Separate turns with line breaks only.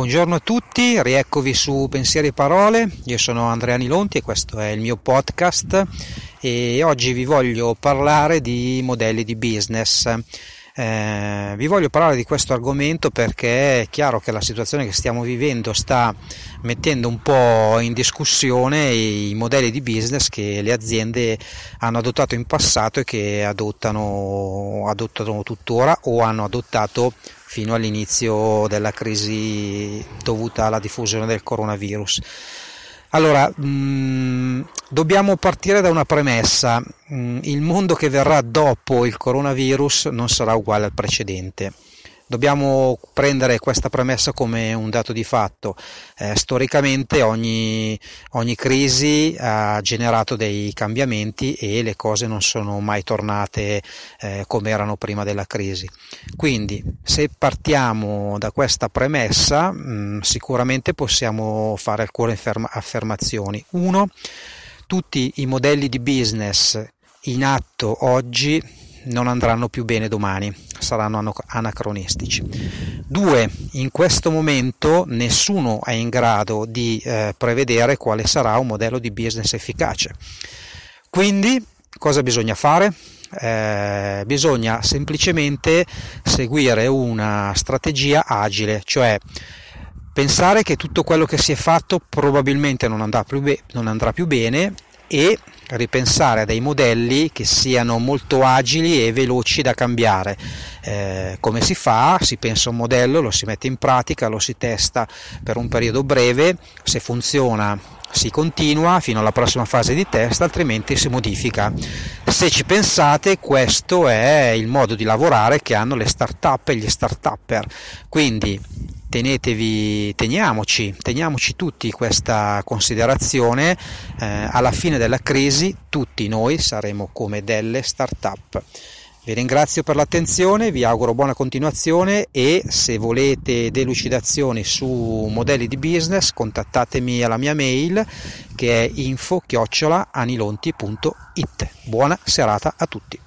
Buongiorno a tutti, rieccovi su Pensieri e Parole, io sono Andrea Nilonti e questo è il mio podcast e oggi vi voglio parlare di modelli di business. Eh, vi voglio parlare di questo argomento perché è chiaro che la situazione che stiamo vivendo sta mettendo un po' in discussione i modelli di business che le aziende hanno adottato in passato e che adottano, adottano tuttora o hanno adottato fino all'inizio della crisi dovuta alla diffusione del coronavirus. Allora, mh, mm, dobbiamo partire da una premessa, mh, mm, il mondo che verrà dopo il coronavirus non sarà uguale al precedente. Dobbiamo prendere questa premessa come un dato di fatto. Eh, storicamente ogni, ogni, crisi ha generato dei cambiamenti e le cose non sono mai tornate eh, come erano prima della crisi. Quindi se partiamo da questa premessa mh, mm, sicuramente possiamo fare alcune affermazioni. Uno, tutti i modelli di business in atto oggi non andranno più bene domani, saranno anacronistici. Due, in questo momento nessuno è in grado di eh, prevedere quale sarà un modello di business efficace. Quindi cosa bisogna fare? Eh, bisogna semplicemente seguire una strategia agile, cioè pensare che tutto quello che si è fatto probabilmente non andrà più, be- non andrà più bene e ripensare a dei modelli che siano molto agili e veloci da cambiare. Eh, come si fa? Si pensa a un modello, lo si mette in pratica, lo si testa per un periodo breve, se funziona si continua fino alla prossima fase di test, altrimenti si modifica. Se ci pensate, questo è il modo di lavorare che hanno le start-up e gli start-upper. Quindi tenetevi, teniamoci, teniamoci tutti questa considerazione, eh, alla fine della crisi tutti noi saremo come delle start-up. Vi ringrazio per l'attenzione, vi auguro buona continuazione e se volete delucidazioni su modelli di business contattatemi alla mia mail che è info-anilonti.it. Buona serata a tutti.